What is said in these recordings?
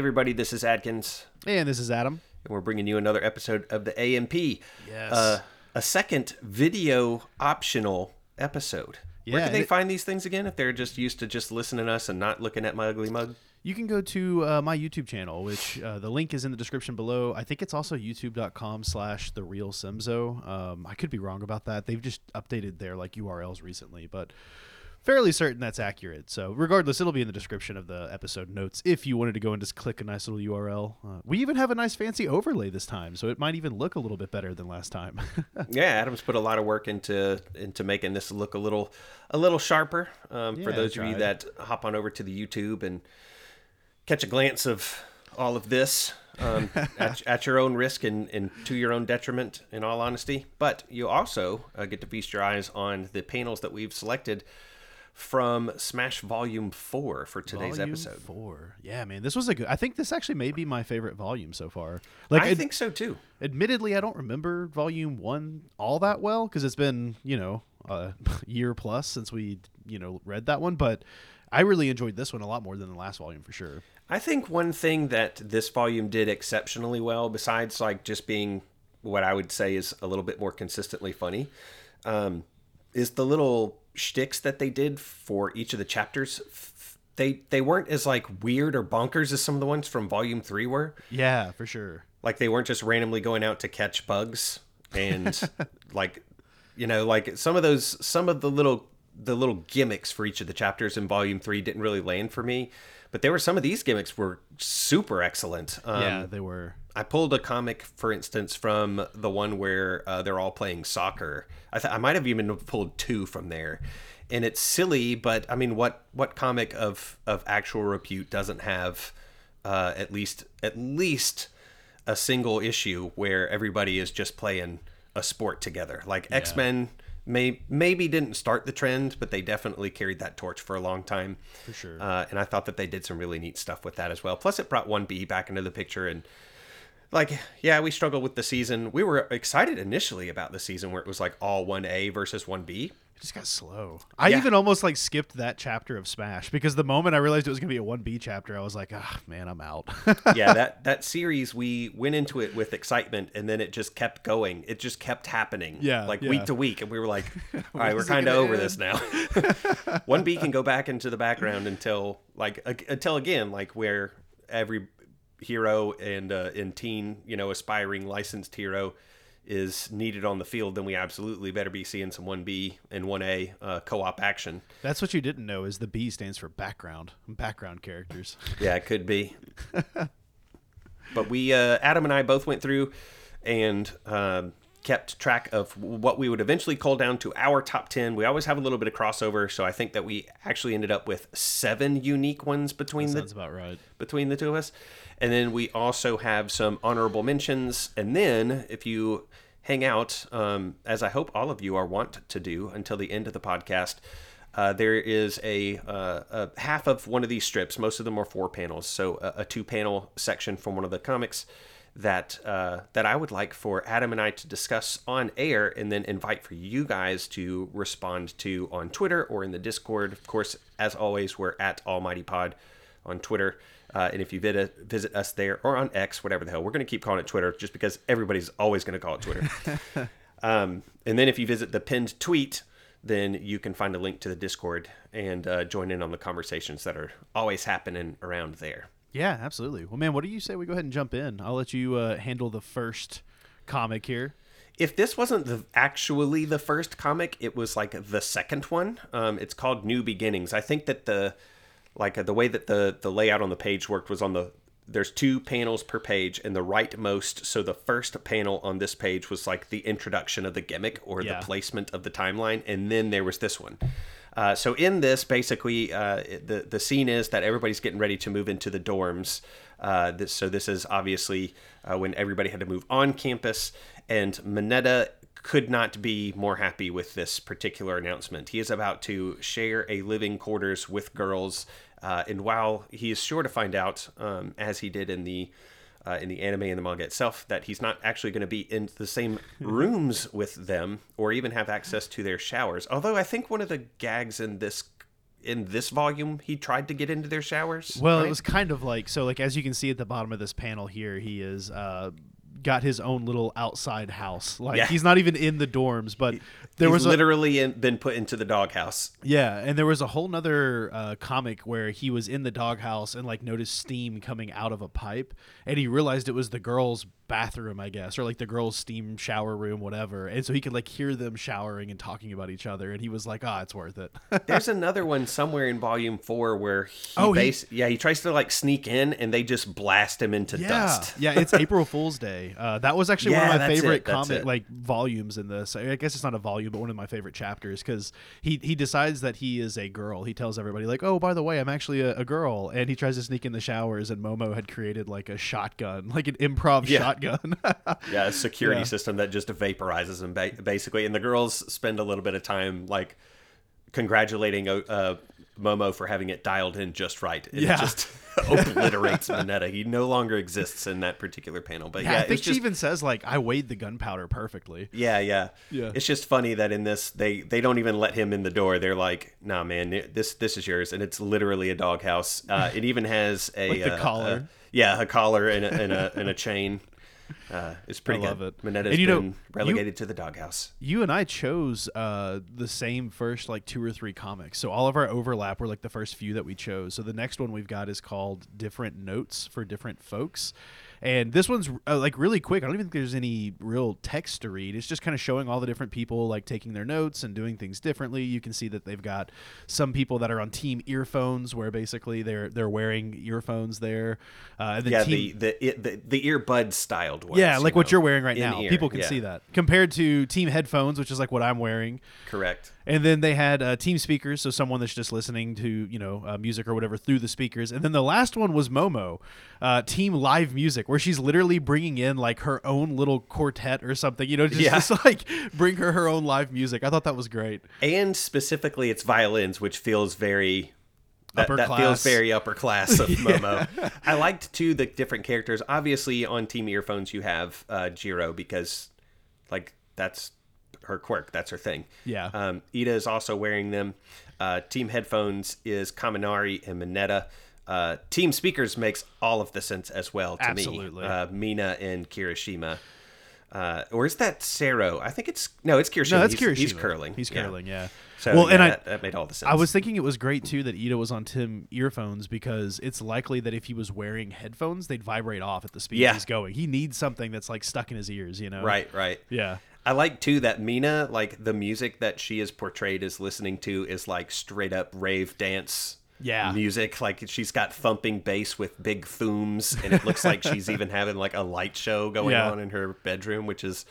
Everybody, this is Adkins, And this is Adam. and we're bringing you another episode of the AMP. Yes. Uh, a second video optional episode. Where can they it- find these things again if they're just used to just listening to us and not looking at my ugly mug? You can go to uh, my YouTube channel, which uh, the link is in the description below. I think it's also youtube.com slash the real Simzo. Um, I could be wrong about that. They've just updated their like URLs recently, but fairly certain that's accurate. So regardless, it'll be in the description of the episode notes if you wanted to go and just click a nice little URL. Uh, we even have a nice fancy overlay this time, so it might even look a little bit better than last time. Yeah, Adam's put a lot of work into into making this look a little a little sharper. Um, for Yeah, I those of you that hop on over to the YouTube and catch a glance of all of this um, at, at your own risk and, and to your own detriment, in all honesty. But you also uh, get to feast your eyes on the panels that we've selected from Smash Volume Four for today's Volume episode. four. Yeah, man, this was a good. I think this actually may be my favorite volume so far. Like, I it- think so too. admittedly, I don't remember volume one all that well because it's been you know a year plus since we you know read that one. But I really enjoyed this one a lot more than the last volume for sure. I think one thing that this volume did exceptionally well, besides like just being what I would say is a little bit more consistently funny, um, is the little shticks that they did for each of the chapters. They they weren't as like weird or bonkers as some of the ones from volume three were. Yeah, for sure. Like they weren't just randomly going out to catch bugs and like you know like some of those some of the little the little gimmicks for each of the chapters in volume three didn't really land for me. But there were some of these gimmicks were super excellent. Um, yeah, they were. I pulled a comic, for instance, from the one where uh, they're all playing soccer. I, th- I might have even pulled two from there, and it's silly, but I mean, what what comic of of actual repute doesn't have uh, at least at least a single issue where everybody is just playing a sport together? Like X Men may maybe didn't start the trend, but they definitely carried that torch for a long time. For sure. Uh, and I thought that they did some really neat stuff with that as well. Plus, it brought 1B back into the picture. And, like, yeah, we struggled with the season. We were excited initially about the season where it was like all 1A versus 1B. Just got slow. I Yeah. even almost like skipped that chapter of Smash because the moment I realized it was gonna be a one B chapter, I was like, ah, man, I'm out. yeah, that, that series, we went into it with excitement and then it just kept going. It just kept happening. Yeah, Like yeah. week to week. And we were like, all right, we're kind of over end? this now. 1B can go back into the background until, like, until again, like where every hero and uh, and teen, you know, aspiring licensed hero is needed on the field, then we absolutely better be seeing some 1B and 1A uh, co-op action. That's what you didn't know is the B stands for background, background characters. Yeah, it could be. but we, uh, Adam and I, both went through and um, kept track of what we would eventually call down to our top ten. We always have a little bit of crossover, so I think that we actually ended up with seven unique ones between the about right. between the two of us. And then we also have some honorable mentions. And then if you hang out, um, as I hope all of you are wont to do until the end of the podcast, uh, there is a, uh, a half of one of these strips. Most of them are four panels, so a, a two-panel section from one of the comics that uh, that I would like for Adam and I to discuss on air, and then invite for you guys to respond to on Twitter or in the Discord. Of course, as always, we're at Almighty Pod on Twitter. Uh, and if you visit, visit us there or on X, whatever the hell, we're going to keep calling it Twitter just because everybody's always going to call it Twitter. um, and then if you visit the pinned tweet, then you can find a link to the Discord and uh, join in on the conversations that are always happening around there. Yeah, absolutely. Well, man, what do you say we go ahead and jump in? I'll let you uh, handle the first comic here. if this wasn't the actually the first comic, it was like the second one. Um, it's called New Beginnings. I think that the like uh, the way that the the layout on the page worked was on the there's two panels per page and the rightmost so the first panel on this page was like the introduction of the gimmick or Yeah. the placement of the timeline and then there was this one uh, so in this basically uh, the the scene is that everybody's getting ready to move into the dorms uh, this, so this is obviously uh, when everybody had to move on campus and Mineta could not be more happy with this particular announcement. He is about to share a living quarters with girls, uh, and while he is sure to find out, um, as he did in the uh, in the anime and the manga itself, that he's not actually going to be in the same rooms with them or even have access to their showers. Although I think one of the gags in this in this volume he tried to get into their showers. Well, right? it was kind of like so. Like as you can see at the bottom of this panel here, he is uh, got his own little outside house. Like Yeah. he's not even in the dorms, but there He's was a, literally in, been put into the doghouse. yeah, and there was a whole nother uh, comic where he was in the doghouse and like noticed steam coming out of a pipe, and he realized it was the girls' bathroom, I guess, or like the girls' steam shower room, whatever. And so he could like hear them showering and talking about each other, and he was like, "Ah, it's worth it." There's another one somewhere in volume four where he, Oh, he- yeah, he tries to like sneak in and they just blast him into yeah, dust. yeah, it's April Fool's Day. Uh, that was actually one of my favorite it, comic like volumes in this. I guess it's not a volume, but one of my favorite chapters because he he decides that he is a girl. He tells everybody like, "Oh, by the way, I'm actually a, a girl," and he tries to sneak in the showers. And Momo had created like a shotgun, like an improv Yeah. shotgun. Yeah, a security Yeah. system that just vaporizes him ba- basically. And the girls spend a little bit of time like congratulating uh, uh, Momo for having it dialed in just right. And Yeah. it just obliterates Mineta. He no longer exists in that particular panel. But yeah, yeah, I it's think she just even says like, "I weighed the gunpowder perfectly." Yeah, yeah, Yeah. It's just funny that in this they they don't even let him in the door. They're like, "Nah, man, this this is yours," and it's literally a doghouse. Uh, it even has a Like uh, collar. uh, yeah, a collar and a, and a, and a chain. Uh, it's pretty I love good. it. Mineta's And you know, been you- relegated to the doghouse. you and I chose uh, the same first like two or three comics. So all of our overlap were like the first few that we chose. So the next one we've got is called Different Notes for Different Folks. And this one's uh, like really quick. I don't even think there's any real text to read. It's just kind of showing all the different people like taking their notes and doing things differently. You can see that they've got some people that are on team earphones, where basically they're they're wearing earphones there. Uh, Yeah, team, the the the, the earbud styled ones. yeah, you like what know, you're wearing right now. ear, People can yeah, see that compared to team headphones, which is like what I'm wearing. Correct. And then they had uh, team speakers, so someone that's just listening to you know uh, music or whatever through the speakers. And then the last one was Momo, uh, team live music, where she's literally bringing in like her own little quartet or something. You know, just, Yeah. just like bring her her own live music. I thought that was great. And specifically, it's violins, which feels very that, Upper that class. feels very upper class of Momo. I liked too the different characters. Obviously, on Team Earphones, you have uh, Jiro because, like, that's her quirk. That's her thing. Yeah. Um, Iida is also wearing them. Uh, team Headphones is Kaminari and Mineta. Uh, team Speakers makes all of the sense as well to Absolutely. me. Uh, Mina and Kirishima. Uh, or is that Sero? I think it's no, it's Kirishima. No, that's he's, Kirishima. He's curling. He's Yeah. curling. Yeah. So well, yeah, and I that, that made all the sense. I was thinking it was great too that Iida was on Tim earphones because it's likely that if he was wearing headphones, they'd vibrate off at the speed Yeah. he's going. He needs something that's like stuck in his ears. You know. right, right. Yeah. I like too that Mina, like the music that she is portrayed as listening to, is like straight up rave dance. Yeah. music like she's got thumping bass with big thooms, and it looks like she's even having like a light show going Yeah. on in her bedroom, which is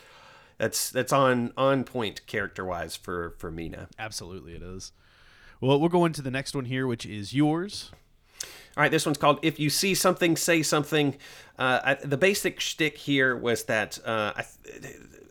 that's that's on on point character wise for for Mina. Absolutely, it is. Well, we'll go into the next one here, which is yours. All right, this one's called "If You See Something, Say Something." Uh, I, the basic shtick here was that uh, I,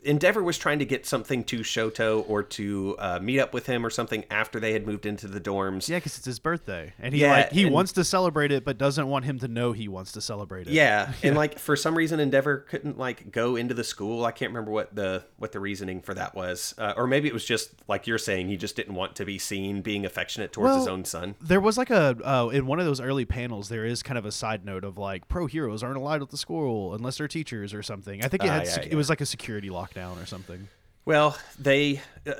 Endeavor was trying to get something to Shoto or to uh, meet up with him or something after they had moved into the dorms. Yeah, because it's his birthday, and he Yeah, like he and- wants to celebrate it, but doesn't want him to know he wants to celebrate it. Yeah, and like for some reason, Endeavor couldn't like go into the school. I can't remember what the what the reasoning for that was, uh, or maybe it was just like you're saying, he just didn't want to be seen being affectionate towards his own son. There was like a uh, in one of those early panels. There is kind of a side note of like pro heroes aren't allowed at the school unless they're teachers or something. I think it had yeah, sec- yeah. it was like a security lockdown or something. Well, they uh,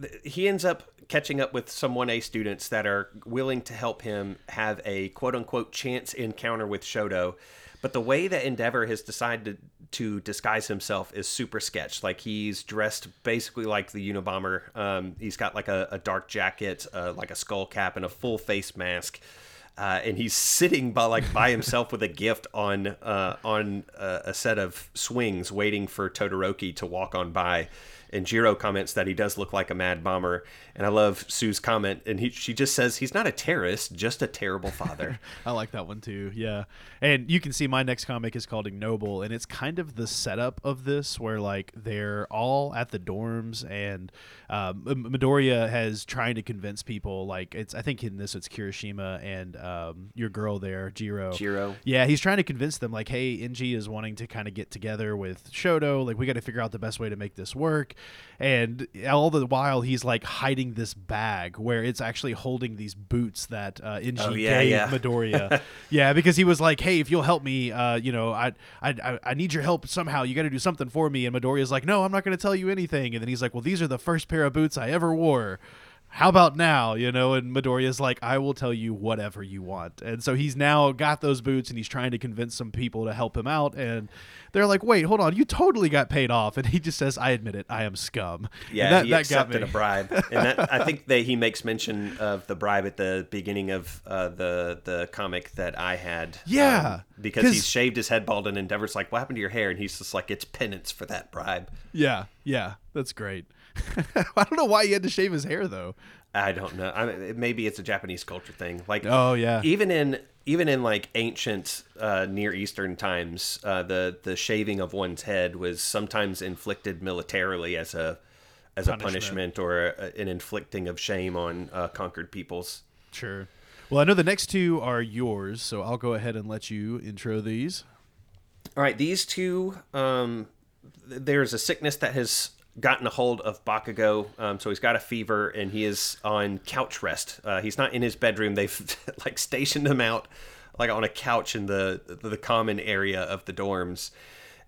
th- he ends up catching up with some 1A students that are willing to help him have a quote unquote chance encounter with Shoto. But the way that Endeavor has decided to disguise himself is super sketch. Like he's dressed basically like the Unabomber. Um, he's got like a, a dark jacket, uh, like a skull cap, and a full face mask. Uh, and he's sitting by like by himself with a gift on uh, on uh, a set of swings, waiting for Todoroki to walk on by. And Jiro comments that he does look like a mad bomber, and I love Tsu's comment, and he she just says he's not a terrorist, just a terrible father. I like that one too. Yeah. And you can see my next comic is called Ignoble and it's kind of the setup of this where like they're all at the dorms and um, Midoriya has trying to convince people like it's I think in this it's Kirishima and um, your girl there, Jiro. Jiro. Yeah, he's trying to convince them like, hey, Enji is wanting to kind of get together with Shoto. Like, we got to figure out the best way to make this work. And all the while he's like hiding this bag where it's actually holding these boots that uh, Enji Oh, yeah, gave yeah. Midoriya. yeah, because he was like, "Hey, if you'll help me, uh, you know, I, I, I- I need your help somehow. You got to do something for me." And Midoriya's like, "No, I'm not going to tell you anything." And then he's like, "Well, these are the first pair of boots I ever wore." How about now, you know? And Midoriya's like, I will tell you whatever you want. And so he's now got those boots and he's trying to convince some people to help him out. And they're like, wait, hold on, you totally got paid off. And he just says, I admit it, I am scum. Yeah, And that, he that got accepted a bribe, and that, I think that he makes mention of the bribe at the beginning of uh, the the comic that I had. um, Yeah, because 'cause- he's shaved his head bald, and Endeavor's like, "What happened to your hair?" And he's just like, "It's penance for that bribe." Yeah, yeah, that's great. I don't know why he had to shave his hair though. I don't know. I mean, maybe it's a Japanese culture thing. Like, Oh, yeah. even in even in like ancient uh, Near Eastern times, uh, the the shaving of one's head was sometimes inflicted militarily as a as a Punishment. punishment or a, an inflicting of shame on uh, conquered peoples. Sure. Well, I know the next two are yours, so I'll go ahead and let you intro these. All right, these two. Um, th- there's a sickness that has gotten a hold of Bakugo. Um, so he's got a fever and he is on couch rest. Uh, he's not in his bedroom. They've like stationed him out like on a couch in the the common area of the dorms.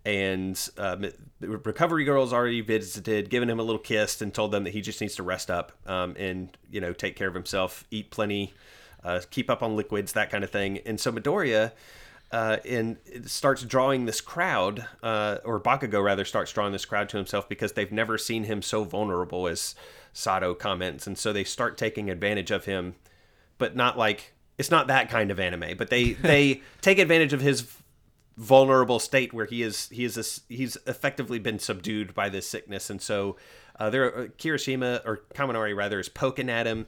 And um, the recovery girls already visited, given him a little kiss, and told them that he just needs to rest up um, and you know take care of himself, eat plenty, uh, keep up on liquids, that kind of thing. And so Midoriya uh, and starts drawing this crowd, uh, or Bakugo rather starts drawing this crowd to himself because they've never seen him so vulnerable as Sato comments, and so they start taking advantage of him, but not like it's not that kind of anime, but they they take advantage of his vulnerable state where he is he is a, he's effectively been subdued by this sickness, and so uh, there uh, Kirishima or Kaminari rather is poking at him,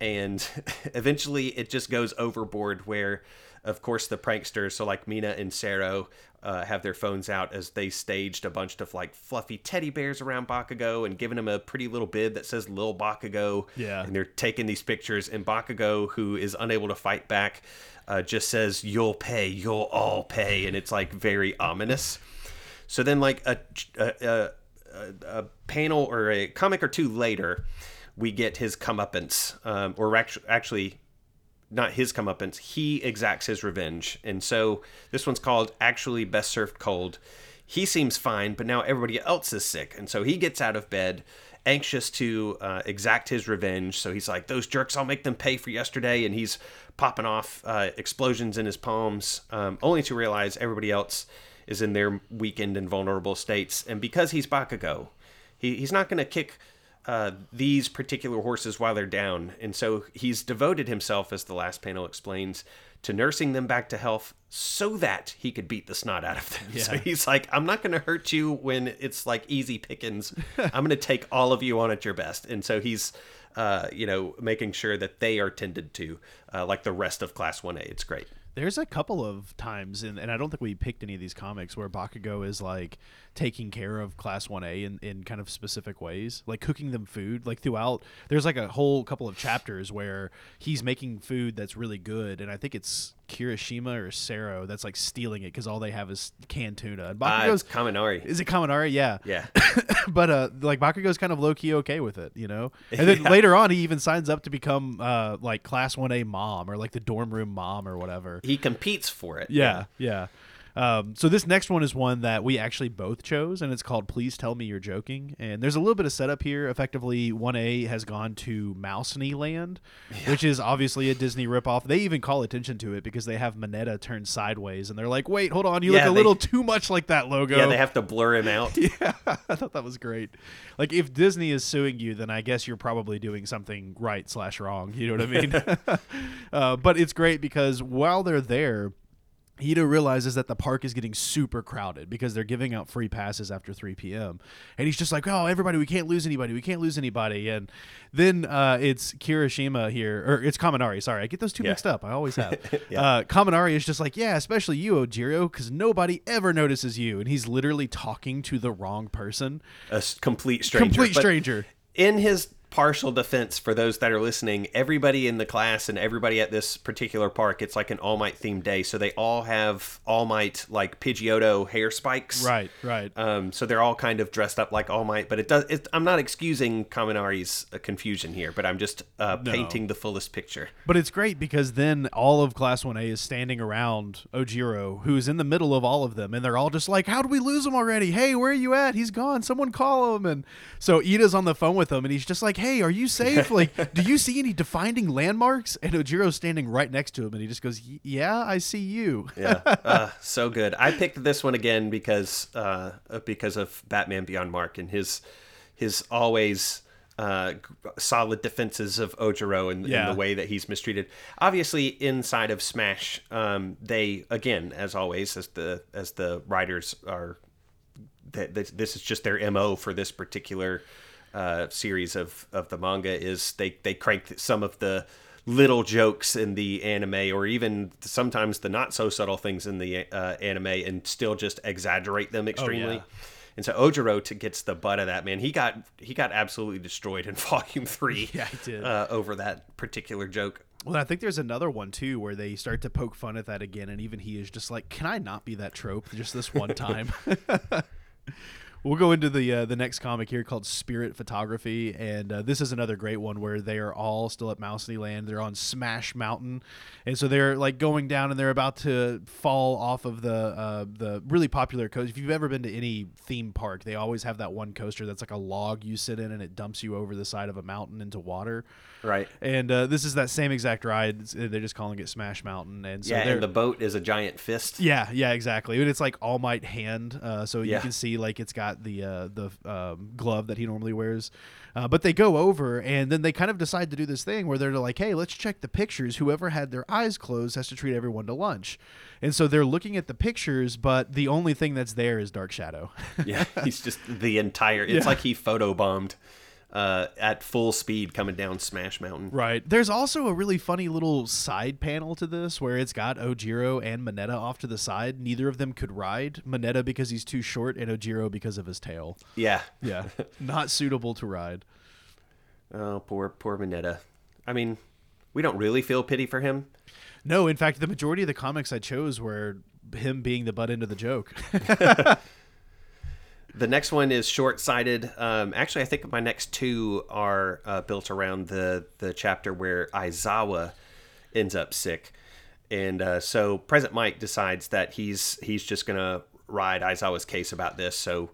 and eventually it just goes overboard where of course the pranksters so like mina and sero uh, have their phones out as they staged a bunch of like fluffy teddy bears around bakugo and giving him a pretty little bib that says lil bakugo. Yeah. and they're taking these pictures and bakugo who is unable to fight back uh, just says you'll pay. You'll all pay. And it's like very ominous. So then, like a a, a, a panel or a comic or two later, we get his comeuppance, um, or actu- actually, not his comeuppance. He exacts his revenge, and so this one's called "Actually Best Served Cold." He seems fine, but now everybody else is sick, and so he gets out of bed, anxious to uh, exact his revenge. So he's like, "Those jerks! I'll make them pay for yesterday," and he's popping off uh, explosions in his palms, um, only to realize everybody else is in their weakened and vulnerable states. And because he's Bakugo, he, he's not going to kick uh, these particular horses while they're down. And so he's devoted himself, as the last panel explains, to nursing them back to health so that he could beat the snot out of them. So he's like, I'm not going to hurt you when it's like easy pickings. I'm going to take all of you on at your best. And so he's. Uh, you know, making sure that they are tended to, uh, like the rest of Class 1A. It's great. There's a couple of times, in, and I don't think we picked any of these comics where Bakugo is like taking care of Class 1A in, in kind of specific ways, like cooking them food. Like throughout, there's like a whole couple of chapters where he's making food that's really good, and I think it's Kirishima or Sero that's like stealing it because all they have is canned tuna. And Uh, Bakugo's it's Kaminari. is it Kaminari? Yeah. Yeah. but uh, like Bakugo's kind of low key okay with it, you know. And then Yeah. later on, he even signs up to become uh like class one A mom or like the dorm room mom or whatever. he competes for it. Yeah, yeah. Um, so this next one is one that we actually both chose, and it's called "Please Tell Me You're Joking." And there's a little bit of setup here. Effectively, one A has gone to Mouseny Land, which is obviously a Disney ripoff. They even call attention to it because they have Mineta turned sideways, and they're like, "Wait, hold on, you Yeah, look a they- little too much like that logo." Yeah, they have to blur him out. Yeah, I thought that was great. Like, if Disney is suing you, then I guess you're probably doing something right slash wrong. You know what I mean? uh, but it's great because while they're there, Hito realizes that the park is getting super crowded because they're giving out free passes after 3 p.m. And he's just like, oh, everybody, we can't lose anybody. We can't lose anybody. And then uh, it's Kirishima here, or it's Kaminari. Sorry, I get those two Yeah. mixed up. I always have. Yeah. uh, Kaminari is just like, yeah, especially you, Ojiro, because nobody ever notices you. And he's literally talking to the wrong person. A complete stranger. Complete But stranger. In his partial defense for those that are listening. Everybody in the class and everybody at this particular park, it's like an All Might themed day, so they all have All Might like Pidgeotto hair spikes. Right, right. Um, so they're all kind of dressed up like All Might, but it does. It, I'm not excusing Kaminari's uh, confusion here, but I'm just uh, painting the fullest picture. But it's great because then all of Class 1A is standing around Ojiro, who's in the middle of all of them, and they're all just like, How do we lose him already? Hey, where are you at? He's gone. Someone call him. And so Iida's on the phone with him, and he's just like, Hey, are you safe? like, do you see any defining landmarks? And Ojiro's standing right next to him, and he just goes, Yeah, I see you. Yeah, uh, so good. I picked this one again because uh, because of Batman Beyond Mark and his his always uh, solid defenses of Ojiro and, and the way that he's mistreated. Obviously, inside of Smash, um, they again, as always, as the as the writers are, that this is just their mo for this particular uh, series of of the manga is they they crank some of the little jokes in the anime or even sometimes the not so subtle things in the uh, anime and still just exaggerate them extremely. yeah. And so Ojiro t- gets the butt of that man. He got he got absolutely destroyed in Volume Three. Yeah, he did. uh, over that particular joke. Well, I think there's another one too where they start to poke fun at that again, and even he is just like, "Can I not be that trope just this one time?" we'll go into the uh, the next comic here called Spirit Photography, and uh, this is another great one where they are all still at Mousy Land. They're on Smash Mountain, and so they're like going down, and they're about to fall off of the uh, the really popular coaster. If you've ever been to any theme park, they always have that one coaster that's like a log you sit in, and it dumps you over the side of a mountain into water. Right. And uh, this is that same exact ride. They're just calling it Smash Mountain, and so yeah, and the boat is a giant fist. yeah, yeah, exactly. And it's like All Might hand, uh, so you can see like it's got the uh, the um, glove that he normally wears. Uh, but they go over, and then they kind of decide to do this thing where they're like, "Hey, let's check the pictures. Whoever had their eyes closed has to treat everyone to lunch." And so they're looking at the pictures, but the only thing that's there is Dark Shadow. Yeah, he's just the entire. It's Yeah. like he photobombed uh, at full speed coming down Smash Mountain. Right. There's also a really funny little side panel to this where it's got Ojiro and Mineta off to the side. Neither of them could ride. Mineta because he's too short and Ojiro because of his tail. Yeah. Yeah. Not suitable to ride. Oh, poor poor Mineta. I mean, we don't really feel pity for him. No, in fact, the majority of the comics I chose were him being the butt end of the joke. The next one is short-sighted. Um, actually, I think my next two are uh, built around the the chapter where Aizawa ends up sick, and uh, so Present Mic decides that he's he's just gonna ride Aizawa's case about this. So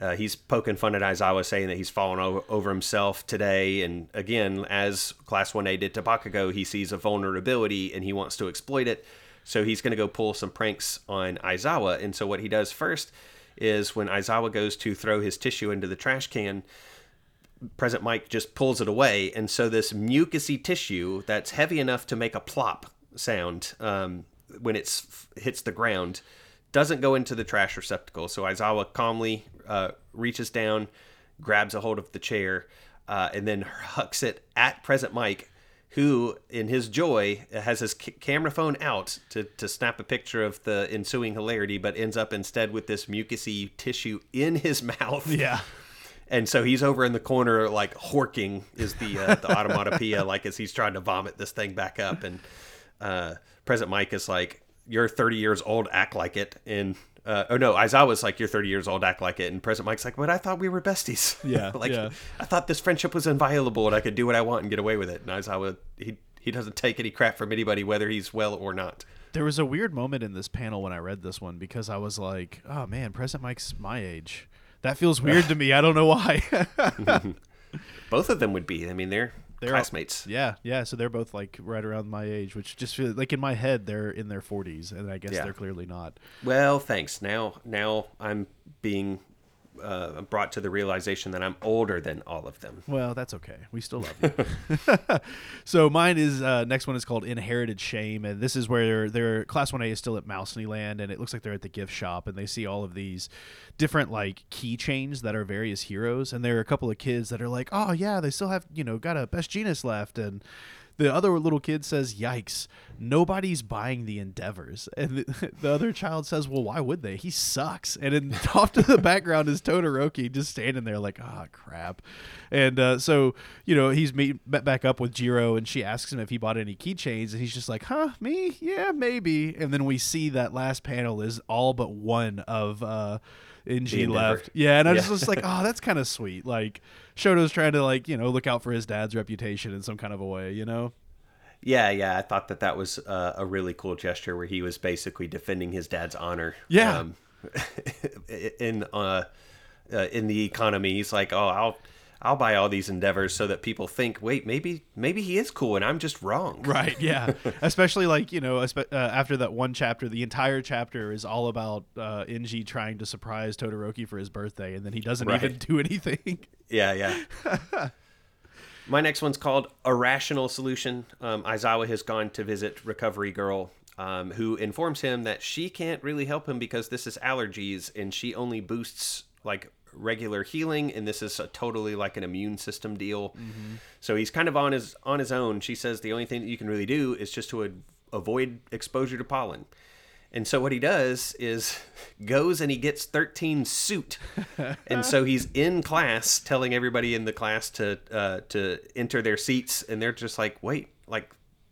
uh, he's poking fun at Aizawa, saying that he's fallen over, over himself today. And again, as Class One A did to Bakugo, he sees a vulnerability and he wants to exploit it. So he's going to go pull some pranks on Aizawa. And so what he does first is when Aizawa goes to throw his tissue into the trash can, Present Mic just pulls it away. And so this mucousy tissue that's heavy enough to make a plop sound um, when it hits the ground doesn't go into the trash receptacle. So Aizawa calmly uh, reaches down, grabs a hold of the chair, uh, and then hucks it at Present Mic, who, in his joy, has his c- camera phone out to, to snap a picture of the ensuing hilarity, but ends up instead with this mucousy tissue in his mouth. yeah. And so he's over in the corner, like horking is the uh, the automatopoeia, like as he's trying to vomit this thing back up. And uh, Present Mic is like, "You're 30 years old, act like it." And uh, oh no, Aizawa's like, "You're 30 years old, act like it." And Present Mic's like, "But I thought we were besties. Yeah, like yeah. I thought this friendship was inviolable, and I could do what I want and get away with it." And Aizawa, he he doesn't take any crap from anybody, whether he's well or not. There was a weird moment in this panel when I read this one because I was like, oh man, Present Mic's my age. That feels weird to me. I don't know why. Both of them would be. I mean, they're, They're- classmates. yeah, yeah. So they're both like right around my age, which just feels like in my head they're in their 40s, and I guess Yeah. they're clearly not. Well, thanks. Now, now I'm being uh, brought to the realization that I'm older than all of them. Well, that's okay. We still love you. so mine is uh, next one is called Inherited Shame, and this is where their class one A is still at Mousy Land, and it looks like they're at the gift shop, and they see all of these different like keychains that are various heroes, and there are a couple of kids that are like, oh yeah, they still have you know got a Best Jeanist left, and the other little kid says, "Yikes! Nobody's buying the Endeavors." And the, the other child says, "Well, why would they? He sucks." And then off to the background is Todoroki just standing there like, "Ah, crap." And uh, so you know he's meet met back up with Jiro, and she asks him if he bought any keychains, and he's just like, "Huh, me? Yeah, maybe." And then we see that last panel is all but one of. Uh, Enji left. Yeah, and I was Yeah. just like, oh, that's kind of sweet. Like Shoto's trying to like, you know, look out for his dad's reputation in some kind of a way, you know? Yeah, yeah, I thought that that was uh, a really cool gesture where he was basically defending his dad's honor. Yeah. Um, in uh, uh, in the economy, he's like, "Oh, I'll I'll buy all these endeavors so that people think, wait, maybe maybe he is cool and I'm just wrong." Right. Yeah. Especially like you know, uh, after that one chapter, the entire chapter is all about uh, Enji trying to surprise Todoroki for his birthday, and then he doesn't Right. even do anything. Yeah, yeah. My next one's called A Rational Solution. Um, Aizawa has gone to visit Recovery Girl, um, who informs him that she can't really help him because this is allergies and she only boosts like regular healing and this is a totally like an immune system deal. So he's kind of on his on his own. She says the only thing that you can really do is just to a- avoid exposure to pollen. And so what he does is goes and he gets 13 suit. and so he's in class telling everybody in the class to uh, to enter their seats and they're just like, "Wait, like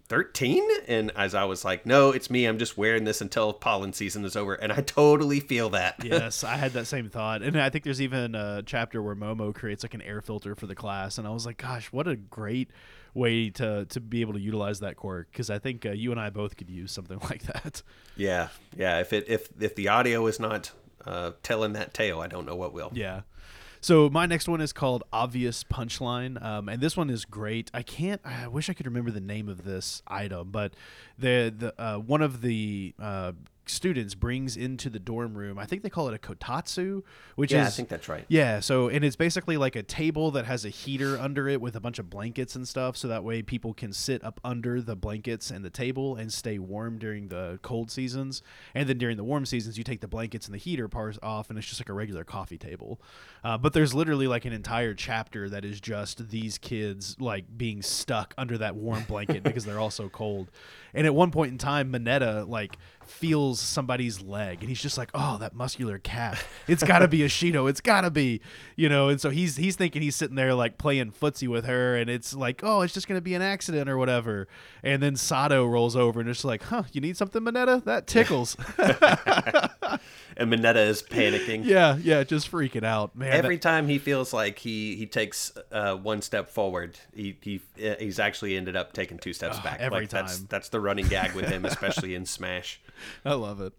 13?" And as I was like, "No, it's me. I'm just wearing this until pollen season is over." And I totally feel that. yes, I had that same thought, and I think there's even a chapter where Momo creates like an air filter for the class, and I was like, gosh, what a great way to to be able to utilize that quirk because I think uh, you and I both could use something like that. yeah. Yeah, if it if if the audio is not uh, telling that tale, I don't know what will. Yeah. So my next one is called Obvious Punchline, um, and this one is great. I can't. I wish I could remember the name of this item, but the the uh, one of the uh, students brings into the dorm room. I think they call it a kotatsu, which is Yeah, is I think that's right. yeah, so and it's basically like a table that has a heater under it with a bunch of blankets and stuff, so that way people can sit up under the blankets and the table and stay warm during the cold seasons. And then during the warm seasons, you take the blankets and the heater parts off, and it's just like a regular coffee table. Uh, but there's literally like an entire chapter that is just these kids like being stuck under that warm blanket because they're all so cold. And at one point in time, Mineta like feels somebody's leg, and he's just like, "Oh, that muscular calf! It's got to be Ashido. It's got to be, you know." And so he's he's thinking he's sitting there like playing footsie with her, and it's like, "Oh, it's just gonna be an accident or whatever." And then Sato rolls over and it's like, "Huh? You need something, mineta That tickles." And mineta is panicking. yeah, yeah, just freaking out, man. Every that- time he feels like he he takes uh, one step forward, he he uh, he's actually ended up taking two steps back. every like that's time. that's the running gag with him, especially in Smash. I love it.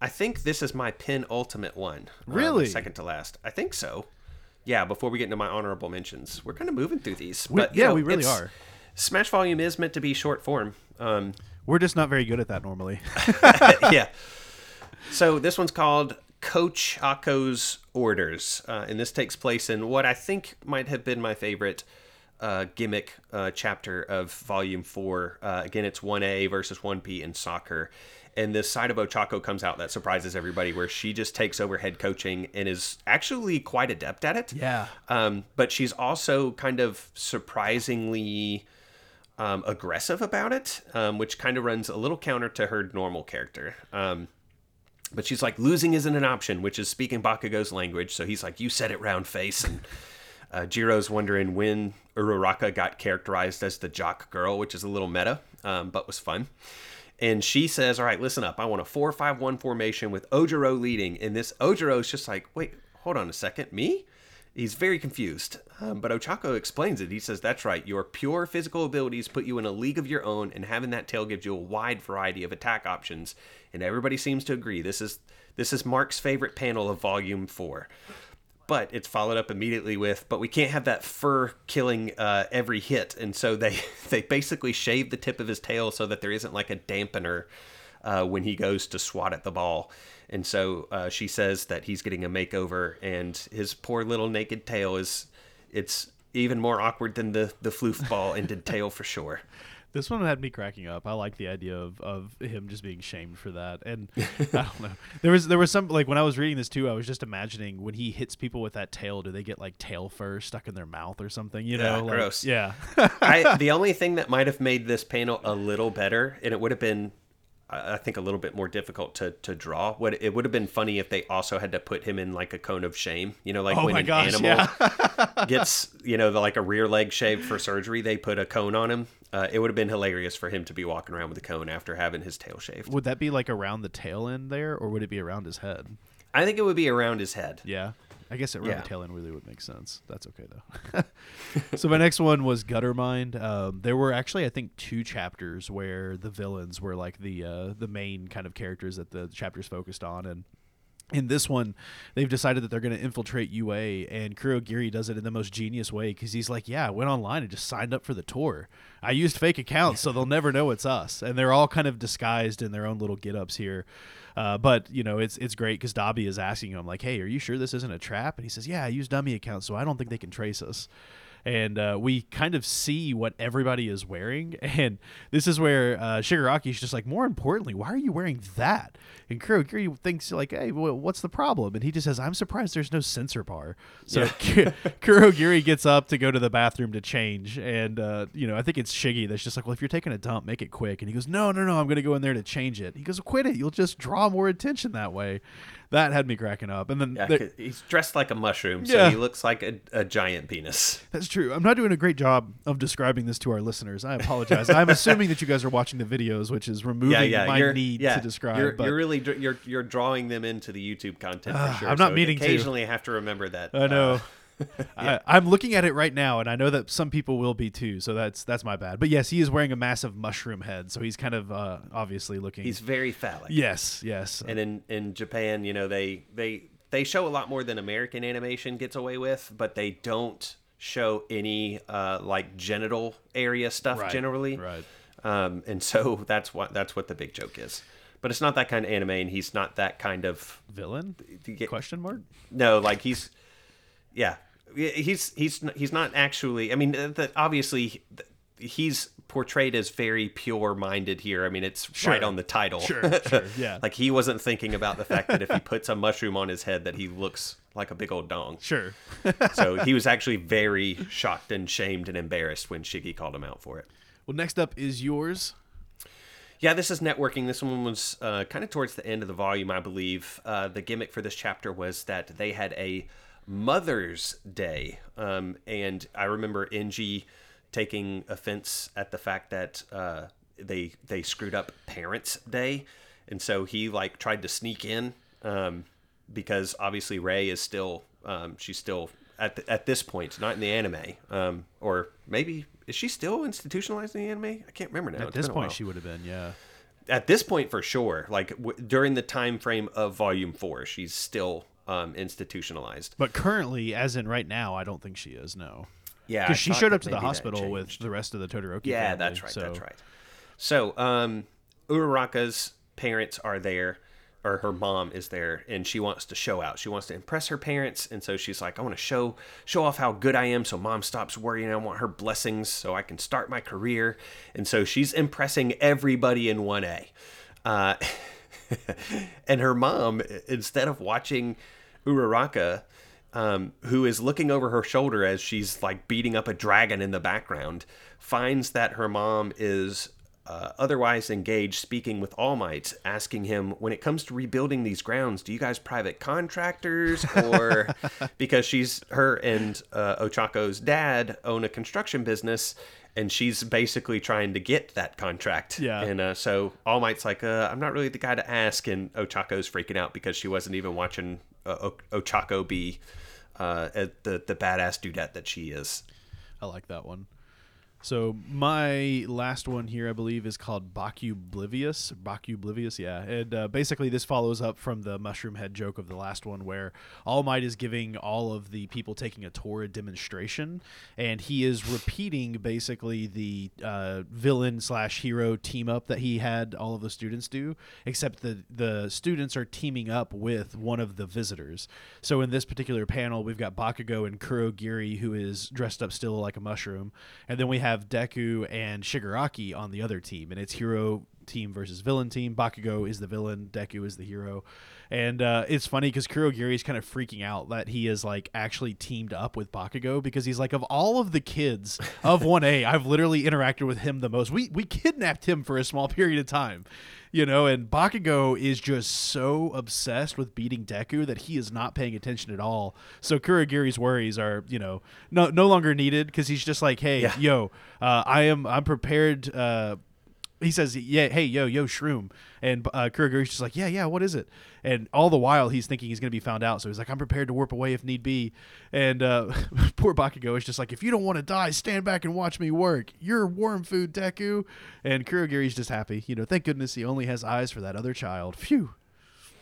I think this is my penultimate one. um, Really? second to last. I think so. Yeah. Before we get into my honorable mentions, we're kind of moving through these. We- but yeah, know, we really are. Smash Volume is meant to be short form. Um, We're just not very good at that normally. yeah. So this one's called Coach Akko's Orders, uh, and this takes place in what I think might have been my favorite uh, gimmick uh, chapter of Volume Four. Uh, again, it's one A versus one B in soccer, and this side of Ochako comes out that surprises everybody, where she just takes over head coaching and is actually quite adept at it. Yeah. Um, but she's also kind of surprisingly um, aggressive about it, um, which kind of runs a little counter to her normal character. Um, but she's like, losing isn't an option, which is speaking Bakugo's language. So he's like, you said it, round face. And uh, Jiro's wondering when Uraraka got characterized as the jock girl, which is a little meta, um, but was fun. And she says, all right, listen up. I want a 4-5-1 formation with Ojiro leading. And this Ojiro's just like, wait, hold on a second. Me? He's very confused. Um, but Ochako explains it. He says, That's right. Your pure physical abilities put you in a league of your own, and having that tail gives you a wide variety of attack options. And everybody seems to agree. This is this is Mark's favorite panel of volume four. But it's followed up immediately with, but we can't have that fur killing uh, every hit. And so they, they basically shave the tip of his tail so that there isn't like a dampener uh, when he goes to swat at the ball. And so uh, she says that he's getting a makeover, and his poor little naked tail is it's even more awkward than the the floof ball ended tail for sure. This one had me cracking up. I like the idea of, of him just being shamed for that. And I don't know. There was there was some like when I was reading this too, I was just imagining when he hits people with that tail, do they get like tail fur stuck in their mouth or something? You Yeah, know, ah, like- gross. Yeah. I, the only thing that might have made this panel a little better, and it would have been, I think, a little bit more difficult to, to draw. What it would have been funny if they also had to put him in like a cone of shame. You know, like Oh when an gosh, animal gets, you know, the, like a rear leg shaved for surgery, they put a cone on him. Uh, it would have been hilarious for him to be walking around with a cone after having his tail shaved. would that be like around the tail end there, or would it be around his head? I think it would be around his head. Yeah. I guess around Yeah. the tail end really would make sense. That's okay though. so my next one was Gutter Mind. Um, there were actually I think two chapters where the villains were like the uh, the main kind of characters that the chapters focused on, and in this one, they've decided that they're going to infiltrate UA, and Kurogiri does it in the most genius way because he's like, "Yeah, I went online and just signed up for the tour. I used fake accounts, so they'll never know it's us." And they're all kind of disguised in their own little get-ups here. Uh, but you know, it's it's great because Dabi is asking him like, "Hey, are you sure this isn't a trap?" And he says, "Yeah, I use dummy accounts, so I don't think they can trace us." And uh, we kind of see what everybody is wearing. And this is where uh, Shigaraki's just like, more importantly, why are you wearing that? And Kurogiri thinks like, hey, well, what's the problem? And he just says, I'm surprised there's no sensor bar. So Kurogiri gets up to go to the bathroom to change, and uh, you know, I think it's Shiggy that's just like, well, if you're taking a dump, make it quick. And he goes, no, no, no, I'm gonna go in there to change it. He goes, quit it, you'll just draw more attention that way. That had me cracking up. And then Yeah, there- he's dressed like a mushroom, so Yeah. he looks like a, a giant penis. That's true. I'm not doing a great job of describing this to our listeners. I apologize. I'm assuming that you guys are watching the videos, which is removing yeah, my you're, need to describe. You're, but you're really you're you're drawing them into the YouTube content Ah, for sure. I'm not so meaning to. Occasionally, I have to remember that. I know. uh, I, I'm looking at it right now, and I know that some people will be too. So that's that's my bad. But yes, he is wearing a massive mushroom head, so he's kind of uh, obviously looking. he's very phallic. yes, yes. And in in Japan, you know, they they they show a lot more than American animation gets away with, but they don't show any uh, like genital area stuff Right, generally. right. Um, and so that's what that's what the big joke is. But it's not that kind of anime, and he's not that kind of Villain? Question mark? No, like he's, yeah, he's he's he's not actually. I mean, uh, the, obviously, he's portrayed as very pure-minded here. I mean, it's right on the title. Sure, sure, yeah. like he wasn't thinking about the fact that if he puts a mushroom on his head, that he looks like a big old dong. Sure. So he was actually very shocked and shamed and embarrassed when Shiggy called him out for it. well, next up is yours. Yeah, this is networking. This one was uh, kind of towards the end of the volume, I believe. Uh, the gimmick for this chapter was that they had a Mother's Day. Um, and I remember Enji taking offense at the fact that uh, they they screwed up Parents' Day. And so he like tried to sneak in um, because obviously Rei is still, um, she's still at, the, at this point, not in the anime. Um, or maybe, is she still institutionalized in the anime? I can't remember now. At It's this point, she would have been, yeah. at this point for sure like w- during the time frame of volume four she's still um, institutionalized. But currently, as in right now, I don't think she is. No, yeah because she showed up to the hospital with the rest of the Todoroki. yeah family, that's right so- that's right. So um uraraka's parents are there or her mom is there and she wants to show out. She wants to impress her parents and so she's like i want to show show off how good i am so mom stops worrying i want her blessings so i can start my career. And so she's impressing everybody in 1a uh, and her mom instead of watching uraraka um, who is looking over her shoulder as she's like beating up a dragon in the background finds that her mom is uh, otherwise engaged speaking with All Might, asking him, when it comes to rebuilding these grounds, do you guys private contractors or because she's her and uh, Ochako's dad own a construction business and she's basically trying to get that contract. Yeah. And uh, so All Might's like, uh, I'm not really the guy to ask. And Ochako's freaking out because she wasn't even watching uh, o- Ochako be uh, the, the badass dudette that she is. I like that one. So my last one here, I believe, is called Baku Oblivious. Baku yeah. And uh, basically, this follows up from the mushroom head joke of the last one, where All Might is giving all of the people taking a tour a demonstration, and he is repeating basically the uh, villain slash hero team up that he had all of the students do, except the the students are teaming up with one of the visitors. So in this particular panel, we've got Bakugo and Kurogiri, who is dressed up still like a mushroom, and then we have have Deku and Shigaraki on the other team, and it's hero team versus villain team. Bakugo is the villain, Deku is the hero. And uh, it's funny because Kurogiri is kind of freaking out that he is like actually teamed up with Bakugo because he's like, of all of the kids of 1A, I've literally interacted with him the most. We we kidnapped him for a small period of time, you know. And Bakugo is just so obsessed with beating Deku that he is not paying attention at all. So Kurogiri's worries are, you know, no no longer needed because he's just like, hey, Yeah. yo, uh, I am I'm prepared. Uh, he says, "Yeah, hey, yo, yo, shroom," and uh, Kurogiri's just like, "Yeah, yeah, what is it?" And all the while, he's thinking he's gonna be found out, so he's like, "I'm prepared to warp away if need be." And uh, poor Bakugo is just like, "If you don't want to die, stand back and watch me work. You're warm food, Deku." And Kurogiri's just happy, you know. Thank goodness he only has eyes for that other child. Phew.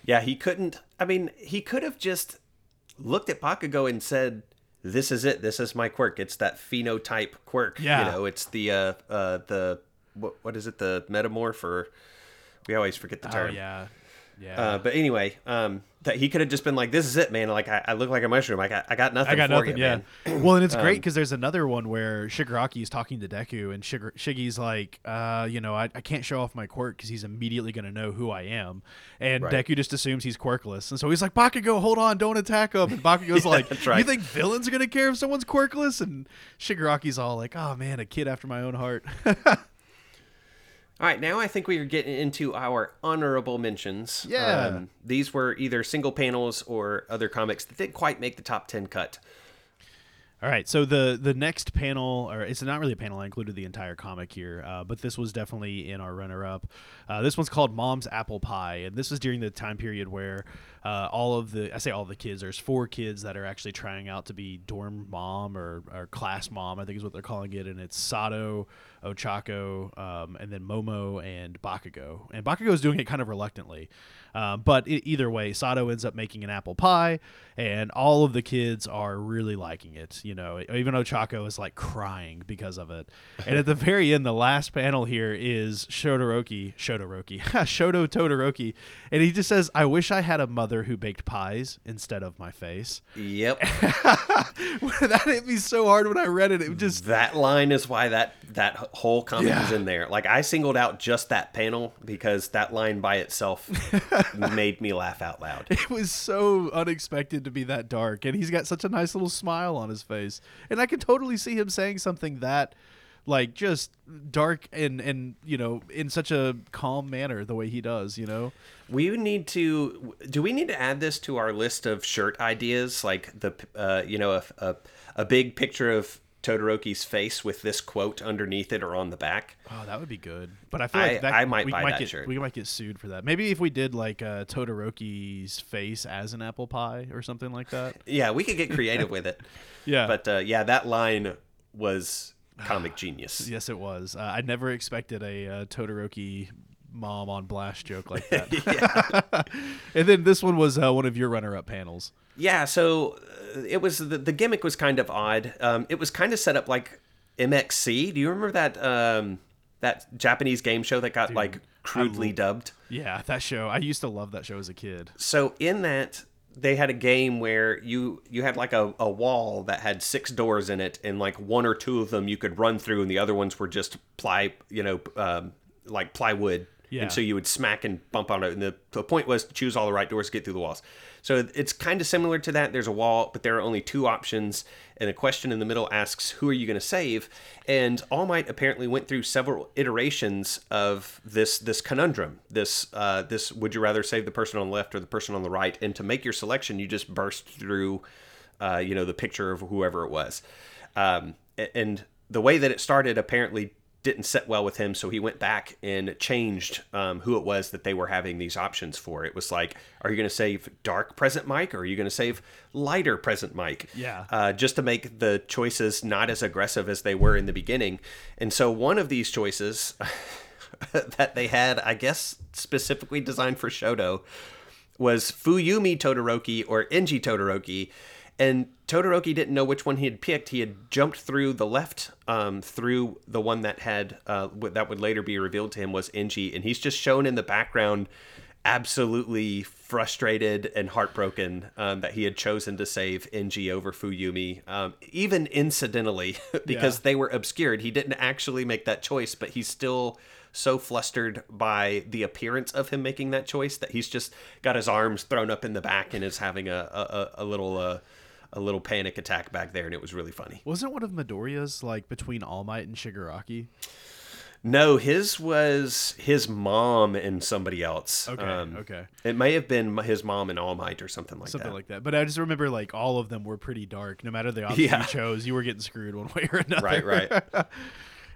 Yeah, he couldn't. I mean, he could have just looked at Bakugo and said, "This is it. This is my quirk. It's that phenotype quirk. Yeah. You know, it's the uh, uh, the what, what is it? The metamorph or we always forget the Oh term. yeah, yeah. Uh, but anyway, um, that he could have just been like, "This is it, man. Like I, I look like a mushroom. I got, I got nothing. I got for nothing. You, yeah. man." well, and it's great because there's another one where Shigaraki is talking to Deku, and Shigar- Shiggy's like, uh, you know, I, I can't show off my quirk because he's immediately going to know who I am, and Right. Deku just assumes he's quirkless, and so he's like, Bakugo, hold on, don't attack him. And Bakugo's like, that's you think villains are going to care if someone's quirkless? And Shigaraki's all like, oh man, a kid after my own heart. All right, now I think we are getting into our honorable mentions. Um, Yeah. these were either single panels or other comics that didn't quite make the top ten cut. All right, so the the next panel, or it's not really a panel. I included the entire comic here, uh, but this was definitely in our runner up. Uh, this one's called Mom's Apple Pie, and this was during the time period where uh, all of the I say all the kids. There's four kids that are actually trying out to be dorm mom or, or class mom, I think is what they're calling it, and it's Sato, Ochako, um, and then Momo and Bakugo. And Bakugo is doing it kind of reluctantly, um, but e either way, Sato ends up making an apple pie, and all of the kids are really liking it. You know, even Ochako is like crying because of it. And at the very end, the last panel here is Shodoroki, Shodoroki, Shoto Todoroki, and he just says, "I wish I had a mother who baked pies instead of my face." Yep, that hit me so hard when I read it. It just that line is why that that whole comic Yeah. is in there. Like I singled out just that panel because that line by itself made me laugh out loud. it was so unexpected to be that dark and he's got such a nice little smile on his face and i can totally see him saying something that like just dark and and you know in such a calm manner the way he does you know We need to. Do we need to add this to our list of shirt ideas? Like the, uh, you know, a, a a big picture of Todoroki's face with this quote underneath it or on the back. oh that would be good but i feel I- like that, I might we buy might that get shirt. we might get sued for that maybe if we did like uh todoroki's face as an apple pie or something like that Yeah, we could get creative with it. yeah But uh, yeah, that line was comic genius. yes it was uh, i never expected a uh, todoroki mom on blast joke like that and then this one was uh, one of your runner-up panels Yeah, so uh, it was the, the gimmick was kind of odd. Um, it was kind of set up like MXC. Do you remember that um, that Japanese game show that got like crudely dubbed? Yeah, that show. I used to love that show as a kid. So in that they had a game where you you had like a, a wall that had six doors in it and like one or two of them you could run through and the other ones were just ply you know um, like plywood. Yeah. and so you would smack and bump on it. And the, the point was to choose all the right doors to get through the walls so it's kind of similar to that. There's a wall but there are only two options and a question in the middle asks who are you going to save? And all might apparently went through several iterations of this this conundrum this uh, this would you rather save the person on the left or the person on the right? And to make your selection you just burst through uh, you know the picture of whoever it was. Um, and the way that it started apparently didn't set well with him so he went back and changed um, who it was that they were having these options for it was like are you going to save dark present Mic or are you going to save lighter present Mic Yeah. uh, just to make the choices not as aggressive as they were in the beginning and so one of these choices that they had i guess specifically designed for shoto was Fuyumi Todoroki or Enji Todoroki. And Todoroki didn't know which one he had picked. He had jumped through the left, um, through the one that had uh, that would later be revealed to him was Enji, and he's just shown in the background absolutely frustrated and heartbroken um, that he had chosen to save Enji over Fuyumi, um, even incidentally, because Yeah. they were obscured. He didn't actually make that choice, but he's still so flustered by the appearance of him making that choice that he's just got his arms thrown up in the back and is having a a, a, a little uh, a little panic attack back there, and it was really funny. Wasn't one of Midoriya's like between All Might and Shigaraki? No, his was his mom and somebody else. Okay, Um, okay. It may have been his mom and All Might or something like Something that. like that. But I just remember like all of them were pretty dark. No matter the option Yeah. you chose, you were getting screwed one way or another. Right, right.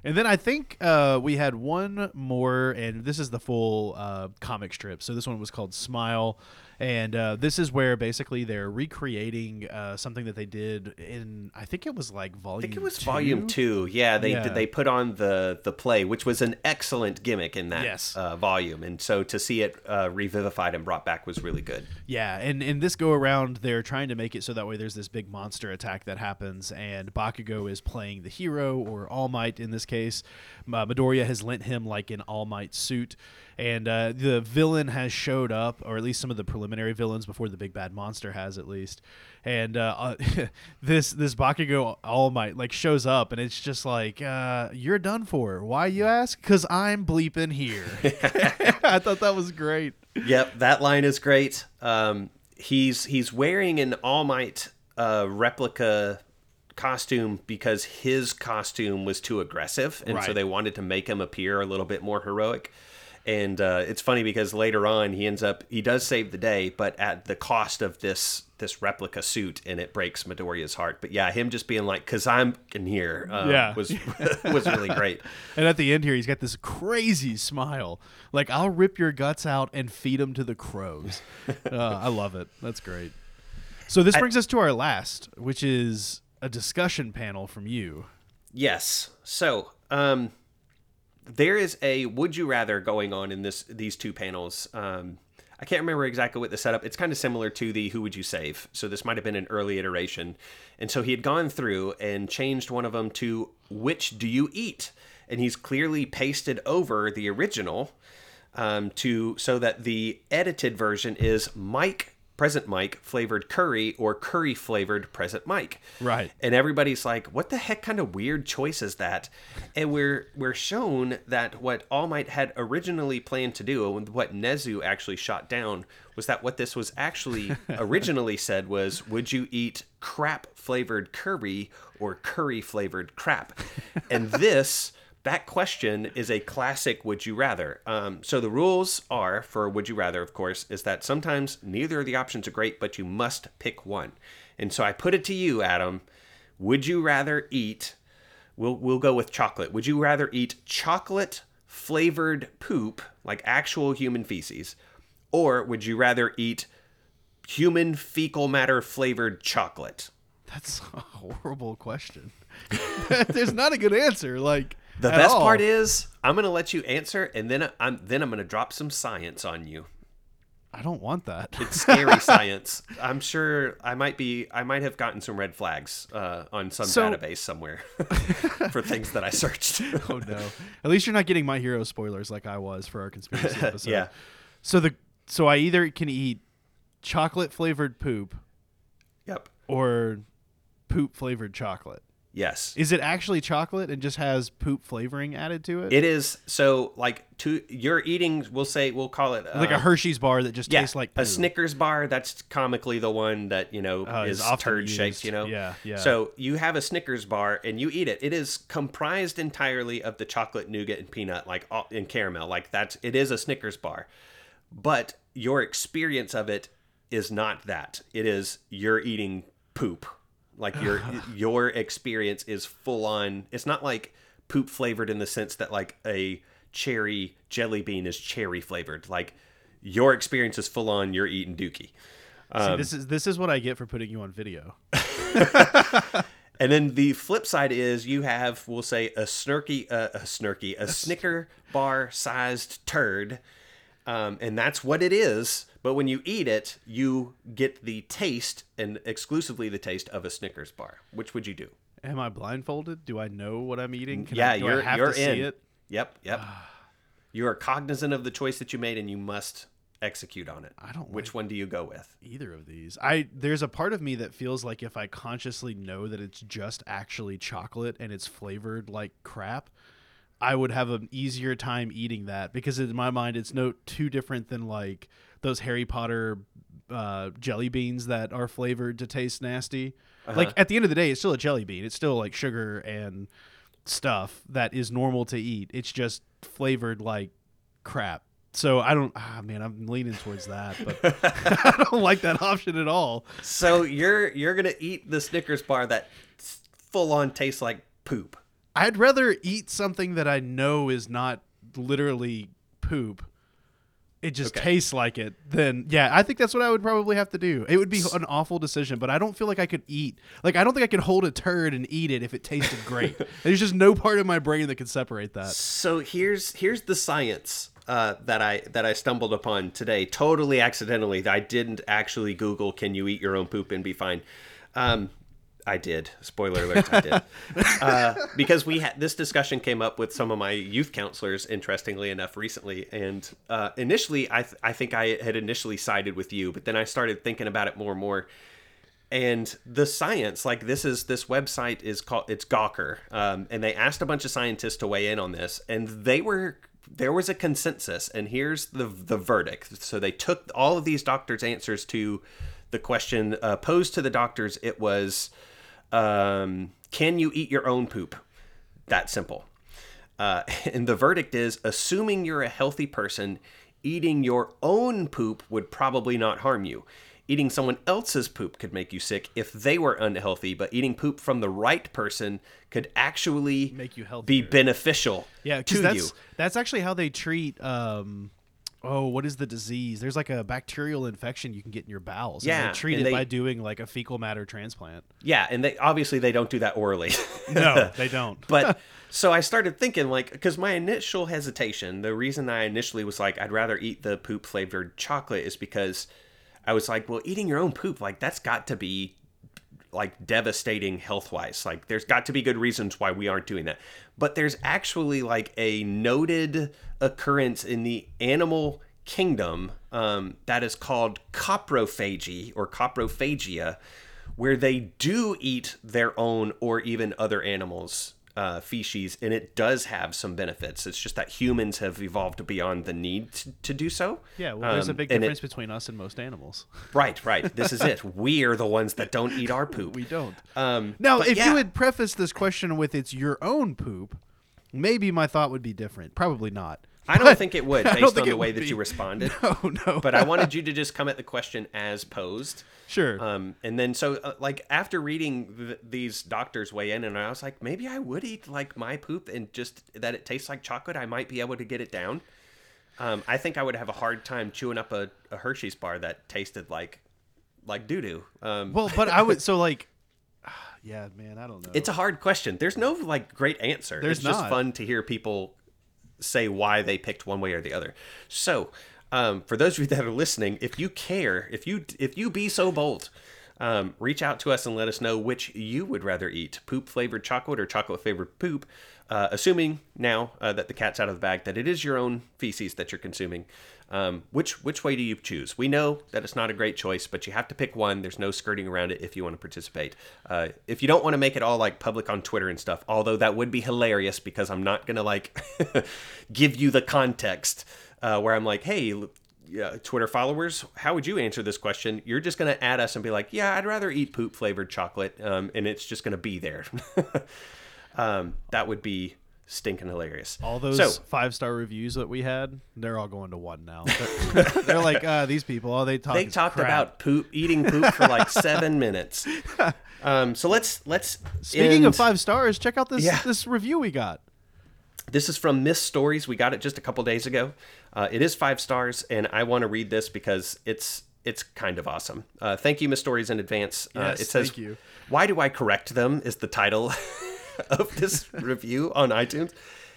And then I think uh, we had one more, and this is the full uh, comic strip. So this one was called Smile, and uh, this is where basically they're recreating uh, something that they did in I think it was like volume. I think it was two? volume two. Yeah, they Yeah. They put on the the play, which was an excellent gimmick in that Yes. uh, volume, and so to see it uh, revivified and brought back was really good. Yeah, and in this go around, they're trying to make it so that way there's this big monster attack that happens, and Bakugo is playing the hero or All Might in this case. Uh, Midoriya has lent him like an All Might suit, and uh, the villain has showed up, or at least some of the preliminary villains before the big bad monster has, at least. And uh, uh, this this Bakugo All Might like shows up, and it's just like uh, you're done for. Why you ask? Because I'm bleeping here. I thought that was great. yep, that line is great. Um, he's he's wearing an All Might uh, replica costume because his costume was too aggressive, and so they wanted to make him appear a little bit more heroic. And uh, it's funny because later on he ends up he does save the day, but at the cost of this this replica suit, and it breaks Midoriya's heart. But yeah, him just being like, "Cause I'm in here," um, Yeah. was was really great. And at the end here, he's got this crazy smile. Like, I'll rip your guts out and feed them to the crows. uh, I love it. That's great. So this brings us to our last, which is a discussion panel from you. Yes. So, um, there is a would you rather going on in this these two panels. Um, I can't remember exactly what the setup. It's kind of similar to the who would you save. So this might have been an early iteration, and so he had gone through and changed one of them to which do you eat, and he's clearly pasted over the original um, to so that the edited version is Mic present Mic flavored curry or curry flavored present Mic. Right. and everybody's like what the heck kind of weird choice is that? And we're we're shown that what all might had originally planned to do and what nezu actually shot down was that what this was actually originally said was would you eat crap flavored curry or curry flavored crap? And this that question is a classic would you rather. Um, so the rules are for would you rather, of course, is that sometimes neither of the options are great, but you must pick one. And so I put it to you, Adam. Would you rather eat? We'll we'll go with chocolate. Would you rather eat chocolate flavored poop, like actual human feces, or would you rather eat human fecal matter flavored chocolate? That's a horrible question. There's not a good answer. Like The at best all. part is I'm gonna let you answer, and then I'm then I'm gonna drop some science on you. I don't want that. It's scary science. I'm sure I might be. I might have gotten some red flags uh, on some So- database somewhere for things that I searched. oh no. At least you're not getting my hero spoilers like I was for our conspiracy episode. Yeah. So the so I either can eat chocolate flavored poop yep. or poop flavored chocolate. Yes. Is it actually chocolate and just has poop flavoring added to it? It is so like to you're eating. We'll say we'll call it uh, like a Hershey's bar that just yeah, tastes like a. Snickers bar. That's comically the one that you know Uh, is is turd shaped. You know. Yeah, yeah. So you have a Snickers bar and you eat it. It is comprised entirely of the chocolate, nougat, and peanut, like and caramel. Like that's it is a Snickers bar, but your experience of it is not that. It is you're eating poop. Like your your experience is full on. It's not like poop flavored in the sense that like a cherry jelly bean is cherry flavored. Like your experience is full on. You're eating dookie. See, this is this is what I get for putting you on video. And then the flip side is you have, we'll say, a snurky, uh, a snurky, a Snicker bar sized turd, um, and that's what it is. But when you eat it, you get the taste and exclusively the taste of a Snickers bar. Which would you do? Am I blindfolded? Do I know what I'm eating? Can yeah, I, you're I have you're to in. see it? Yep, yep. Ah. you are cognizant of the choice that you made, and you must execute on it. I don't Which like- one do you go with? either of these. I there's a part of me that feels like if I consciously know that it's just actually chocolate and it's flavored like crap, I would have an easier time eating that because in my mind it's no too different than like those Harry Potter uh, jelly beans that are flavored to taste nasty. Like at the end of the day, it's still a jelly bean. It's still like sugar and stuff that is normal to eat. It's just flavored like crap. So I don't. Ah, man, I'm leaning towards that, but I don't like that option at all. So you're you're gonna eat the Snickers bar that full on tastes like poop. I'd rather eat something that I know is not literally poop. It just Okay. tastes like it. Then yeah, I think that's what I would probably have to do. It would be an awful decision, but I don't feel like I could eat. Like I don't think I could hold a turd and eat it if it tasted great. There's just no part of my brain that could separate that. So here's here's the science uh, that I that I stumbled upon today, totally accidentally. I didn't actually Google. Can you eat your own poop and be fine? Um, I did. Spoiler alert, I did. Uh, because we had this discussion came up with some of my youth counselors, interestingly enough, recently. And uh, initially, I th- I think I had initially sided with you, but then I started thinking about it more and more and the science like this is this website is called it's gawker um, and they asked a bunch of scientists to weigh in on this and they were there was a consensus and here's the the verdict so they took all of these doctors answers to the question uh, posed to the doctors it was um, can you eat your own poop that simple uh, and the verdict is assuming you're a healthy person, eating your own poop would probably not harm you. Eating someone else's poop could make you sick if they were unhealthy, but eating poop from the right person could actually Make you healthy. be beneficial Yeah, to that's you. that's actually how they treat. Um, oh, what is the disease? There's like a bacterial infection you can get in your bowels. and Yeah, they treat and it they- by doing like a fecal matter transplant. Yeah, and they obviously they don't do that orally. No, they don't. but so I started thinking like because my initial hesitation, the reason I initially was like I'd rather eat the poop flavored chocolate is because I was like, well, eating your own poop like that's got to be like devastating health wise. Like there's got to be good reasons why we aren't doing that. But there's actually like a noted occurrence in the animal kingdom um, that is called coprophagy or coprophagia, where they do eat their own or even other animals' uh, feces, and it does have some benefits. It's just that humans have evolved beyond the need to, to do so. Yeah, well, there's a Um, big and it- difference between us and most animals. Right, right. This is it. We are the ones that don't eat our poop. We don't. Um, Now, if yeah. you had prefaced this question with "it's your own poop," maybe my thought would be different. Probably not. I don't think it would, based on the way that be. you responded. No, no. But I wanted you to just come at the question as posed. sure. Um, and then so uh, like after reading th- these doctors weigh in, and I was like, maybe I would eat like my poop and just that it tastes like chocolate. I might be able to get it down. Um, I think I would have a hard time chewing up a, a Hershey's bar that tasted like like doo doo. Um, well, but I would. So like, yeah, man, I don't know. it's a hard question. There's no like great answer. There's it's just fun to hear people say why they picked one way or the other. So, um, for those of you that are listening, if you care, if you if you be so bold, um, reach out to us and let us know which you would rather eat: poop flavored chocolate or chocolate flavored poop. Uh, assuming now uh, that the cat's out of the bag, that it is your own feces that you're consuming. Um, which which way do you choose? We know that it's not a great choice, but you have to pick one. There's no skirting around it if you want to participate. Uh, if you don't want to make it all like public on Twitter and stuff, although that would be hilarious because I'm not gonna like give you the context uh, where I'm like, hey. Yeah, Twitter followers, how would you answer this question? You're just gonna add us and be like, "Yeah, I'd rather eat poop flavored chocolate," um, and it's just gonna be there. um, that would be stinking hilarious. all those So, five star reviews that we had, they're all going to one now. They're, they're like, uh, these people, all they talk. they talked crap. about poop eating poop for like seven minutes um so let's let's Speaking of five stars, check out this Yeah. this review we got. This is from miss stories. We got it just a couple days ago. Uh, it is five stars and i want to read this because it's it's kind of awesome. Uh, thank you miss stories in advance. Uh, Yes, it says thank you. why do i correct them? is the title of this review on itunes. It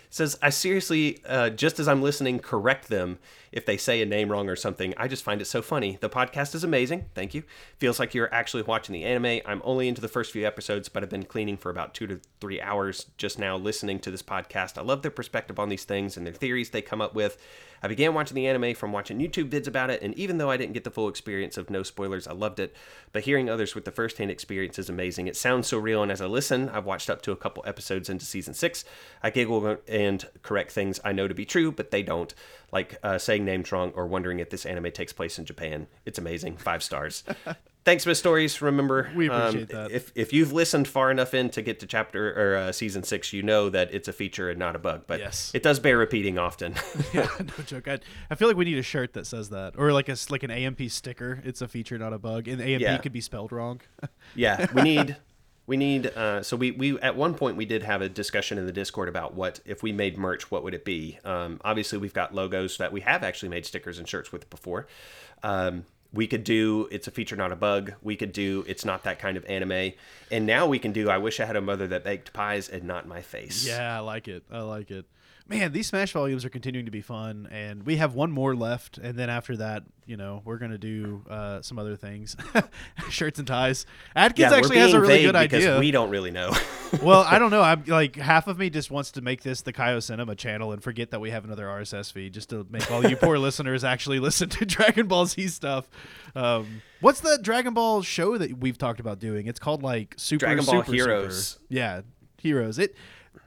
says i seriously uh, just as i'm listening correct them if they say a name wrong or something. I just find it so funny. The podcast is amazing. Thank you. Feels like you're actually watching the anime. I'm only into the first few episodes but i've been cleaning for about two to three hours just now listening to this podcast. I love their perspective on these things and their theories they come up with I began watching the anime from watching YouTube vids about it, and even though I didn't get the full experience of no spoilers, I loved it. But hearing others with the first-hand experience is amazing. It sounds so real, and as I listen, I've watched up to a couple episodes into season six. I giggle and correct things I know to be true, but they don't, like uh, saying names wrong or wondering if this anime takes place in Japan. It's amazing. Five stars. Thanks, Miss Stories. Remember, We um, appreciate that. If if you've listened far enough in to get to chapter or uh, season six, you know that it's a feature and not a bug. But Yes. it does bear repeating often. yeah, no joke. I, I feel like we need a shirt that says that, or like a like an AMP sticker. It's a feature, not a bug, and AMP Yeah. could be spelled wrong. yeah, we need we need. Uh, so we we at one point we did have a discussion in the Discord about what if we made merch, what would it be? Um, obviously, we've got logos that we have actually made stickers and shirts with before. Um, we could do it's a feature, not a bug. We could do it's not that kind of anime, and now we can do I wish I had a mother that baked pies and not my face. yeah, I like it. I like it. Man, these Smash volumes are continuing to be fun, and we have one more left, and then after that, you know, we're gonna do uh, some other things, shirts and ties. Adkins Yeah, actually has a really good because idea. we don't really know. well, I don't know. I'm like half of me just wants to make this the Kaio Cinema channel and forget that we have another RSS feed just to make all you poor listeners actually listen to Dragon Ball Z stuff. Um, what's the Dragon Ball show that we've talked about doing? It's called like Super Dragon Ball Super, Heroes. Super. Yeah, Heroes. It.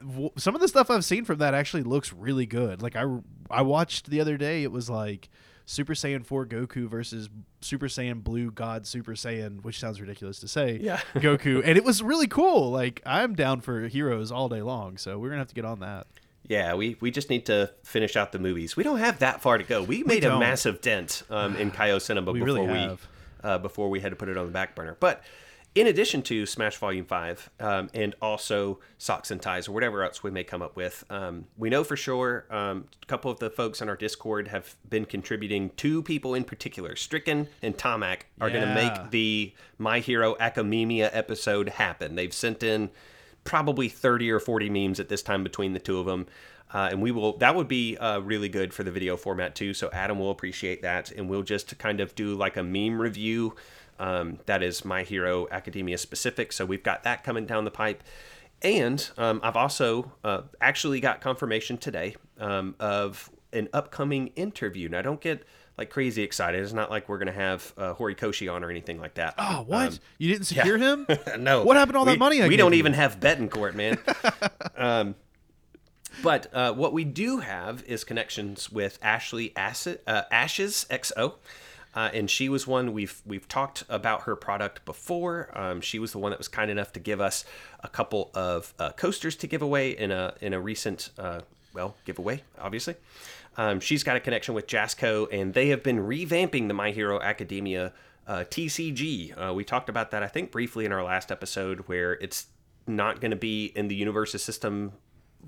W- some of the stuff I've seen from that actually looks really good. Like I, I watched the other day. It was like Super Saiyan 4 Goku versus Super Saiyan Blue God Super Saiyan, which sounds ridiculous to say. Yeah. Goku, and it was really cool. Like I'm down for heroes all day long, so we're gonna have to get on that. Yeah, we, we just need to finish out the movies. We don't have that far to go. We made a massive dent um, in Kaio Cinema We before really we uh, before we had to put it on the back burner. But in addition to Smash Volume Five um, and also Socks and Ties or whatever else we may come up with, um, we know for sure um, a couple of the folks on our Discord have been contributing. Two people in particular, Stricken and Tomac, are going to make the My Hero Academia episode happen. They've sent in probably 30 or 40 memes at this time between the two of them. Uh, and we will, that would be uh, really good for the video format too. So Adam will appreciate that. And we'll just kind of do like a meme review um, that is My Hero Academia specific. So we've got that coming down the pipe. And um, I've also uh, actually got confirmation today um, of an upcoming interview. Now, don't get like crazy excited. It's not like we're going to have uh, Horikoshi on or anything like that. Oh, what? Um, you didn't secure him? no. What happened to all that money I we don't you? even have Betancourt, man. um, but uh, what we do have is connections with Ashley Acid, uh, Ashes XO. Uh, and she was one we've we've talked about her product before. Um, she was the one that was kind enough to give us a couple of uh, coasters to give away in a in a recent uh, well giveaway, obviously. Um, she's got a connection with Jasco, and they have been revamping the My Hero Academia uh, TCG. Uh, we talked about that, I think, briefly in our last episode, where it's not going to be in the UniVersus system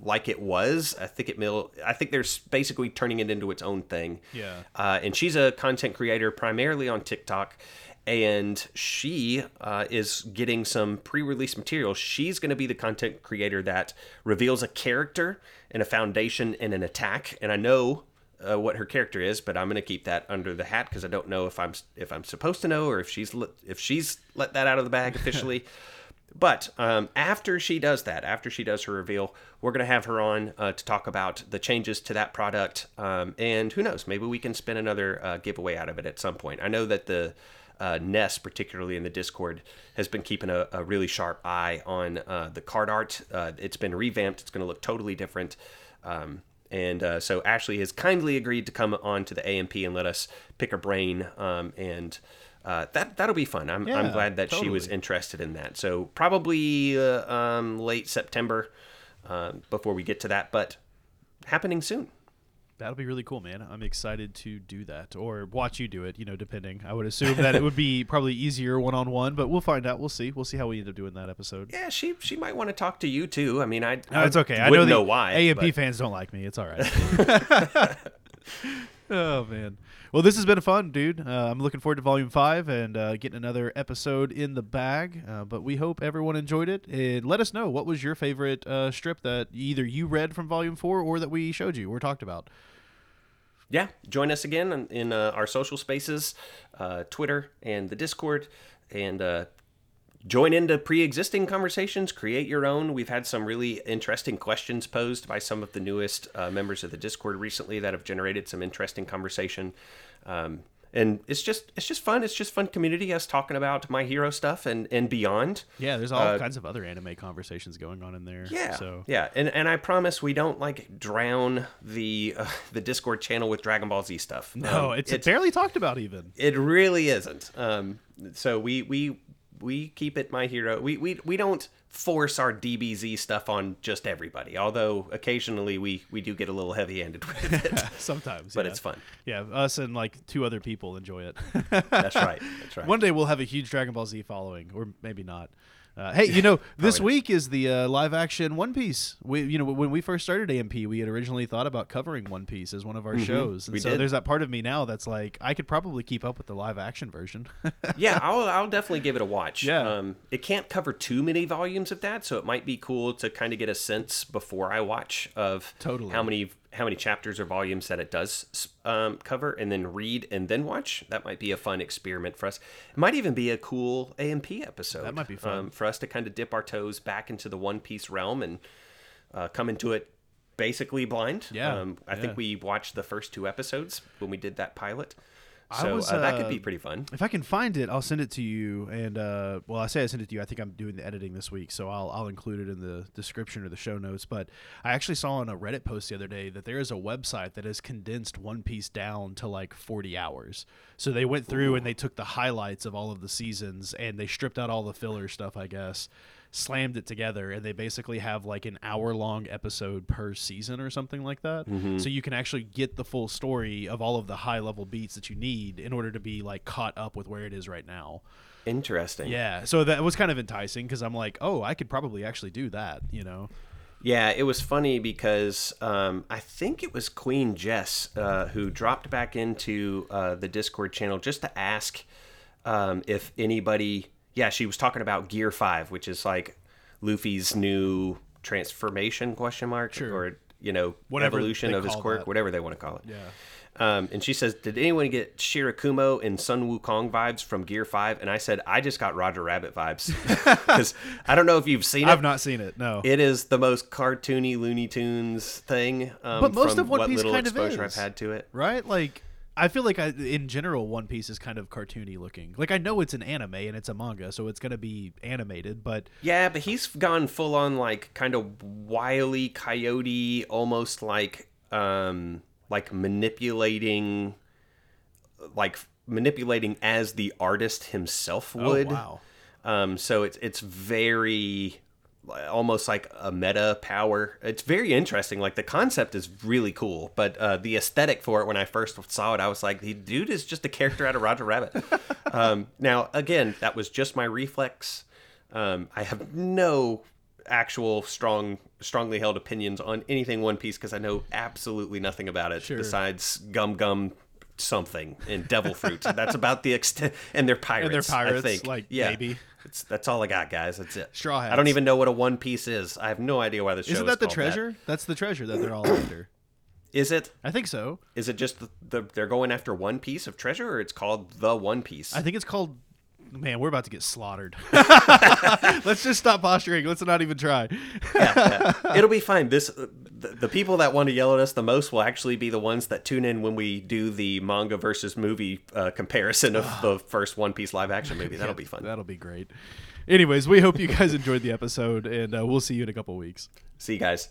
like it was. I think it will. I think they're basically turning it into its own thing. Yeah. Uh, and she's a content creator primarily on TikTok. And she uh, is getting some pre release material. She's going to be the content creator that reveals a character and a foundation and an attack. And I know uh, what her character is, but I'm going to keep that under the hat because I don't know if I'm if I'm supposed to know or if she's let, if she's let that out of the bag officially. But um, after she does that, after she does her reveal, we're going to have her on uh, to talk about the changes to that product. Um, and who knows, maybe we can spin another uh, giveaway out of it at some point. I know that the uh, Ness, particularly in the Discord, has been keeping a, a really sharp eye on uh, the card art. Uh, it's been revamped, it's going to look totally different. Um, and uh, so Ashley has kindly agreed to come on to the AMP and let us pick her brain. Um, and uh, that that'll be fun. I'm, I'm glad that she was interested in that. So probably uh, um, late September um, before we get to that, but happening soon. That'll be really cool, man. I'm excited to do that or watch you do it, you know, depending. I would assume that it would be probably easier one on one, but we'll find out. We'll see. We'll see how we end up doing that episode. Yeah, she she might want to talk to you too. I mean, I No, it's okay. I know, the why. and but- fans don't like me. It's all right. oh man. Well, this has been fun, dude. Uh, I'm looking forward to Volume Five and uh, getting another episode in the bag. Uh, but we hope everyone enjoyed it. And let us know what was your favorite uh, strip that either you read from Volume Four or that we showed you or talked about. yeah, join us again in, in uh, our social spaces, uh, Twitter and the Discord, and uh, join into pre-existing conversations, create your own. We've had some really interesting questions posed by some of the newest uh, members of the Discord recently that have generated some interesting conversation. Um, and it's just it's just fun. It's just fun community us talking about my hero stuff and and beyond. Yeah, there's all kinds of other anime conversations going on in there. Yeah. So yeah, and and I promise we don't like drown the uh, the Discord channel with Dragon Ball Z stuff. no, Um, it's, barely talked about even. it really isn't. Um, so we we we keep it my hero. We we we don't force our DBZ stuff on just everybody. Although occasionally we we do get a little heavy handed with it, Sometimes, but yeah. it's fun. Yeah, us and like two other people enjoy it. That's right. That's right. One day we'll have a huge Dragon Ball Z following, or maybe not. Uh, hey, you know, this week is the uh, live action One Piece. We, you know, when we first started AMP, we had originally thought about covering One Piece as one of our shows, and Mm-hmm. We so did. there's that part of me now that's like, I could probably keep up with the live action version. yeah, I'll I'll definitely give it a watch. Yeah. Um, it can't cover too many volumes of that, so it might be cool to kind of get a sense before I watch of Totally. how many how many chapters or volumes that it does um, cover, and then read and then watch. That might be a fun experiment for us. It might even be a cool AMP episode. That might be fun. um, for us to kind of dip our toes back into the One Piece realm and uh, come into it basically blind. Yeah, Um, I yeah. think we watched the first two episodes when we did that pilot. So was, uh, that could uh, be pretty fun. If I can find it, I'll send it to you. And uh, well, I say I send it to you. I think I'm doing the editing this week, so I'll I'll include it in the description or the show notes. But I actually saw on a Reddit post the other day that there is a website that has condensed One Piece down to like 40 hours. So they went through and they took the highlights of all of the seasons and they stripped out all the filler stuff, I guess. Slammed it together, and they basically have like an hour long episode per season or something like that. So you can actually get the full story of all of the high level beats that you need in order to be like caught up with where it is right now. Interesting. Yeah, so that was kind of enticing because I'm like, oh, I could probably actually do that, you know? Yeah, it was funny because um, I think it was Queen Jess uh, who dropped back into uh, the Discord channel just to ask um, if anybody. Yeah, she was talking about Gear Five, which is like Luffy's new transformation question mark Sure. or you know Whatever evolution of his quirk, that. whatever they want to call it. Yeah. Um, and she says, "Did anyone get Shirakumo and Sun Wukong vibes from Gear 5? And I said, "I just got Roger Rabbit vibes because I don't know if you've seen it. I've not seen it, no. It is the most cartoony Looney Tunes thing. Um, But most from of One what Piece little kind of is. I've had to it. right? Like, I feel like I, in general, One Piece is kind of cartoony looking. Like, I know it's an anime and it's a manga, so it's going to be animated, but Yeah, but he's gone full on like kind of wily coyote, almost like um like manipulating, like manipulating as the artist himself would. oh, wow. Um, so it's it's very almost like a meta power. It's very interesting. Like the concept is really cool, but uh, the aesthetic for it when I first saw it, I was like, the dude is just a character out of Roger Rabbit. um, now, again, that was just my reflex. Um, I have no actual strong, strongly held opinions on anything One Piece because I know absolutely nothing about it Sure. besides gum gum something and devil fruit. That's about the extent. And they're pirates. And pirates, I think. like, yeah. maybe. It's, that's all I got, guys. That's it. Straw I don't even know what a One Piece is. I have no idea why the show Isn't is that the called treasure? That's the treasure that they're all after. Is it? I think so. Is it just the, the they're going after one piece of treasure, or it's called the One Piece? I think it's called. Man, we're about to get slaughtered. Let's just stop posturing. Let's not even try. It'll be fine. This the, the people that want to yell at us the most will actually be the ones that tune in when we do the manga versus movie uh, comparison of the first One Piece live action movie. That'll be fun. That'll be great. Anyways, we hope you guys enjoyed the episode, and uh, we'll see you in a couple weeks. See you guys.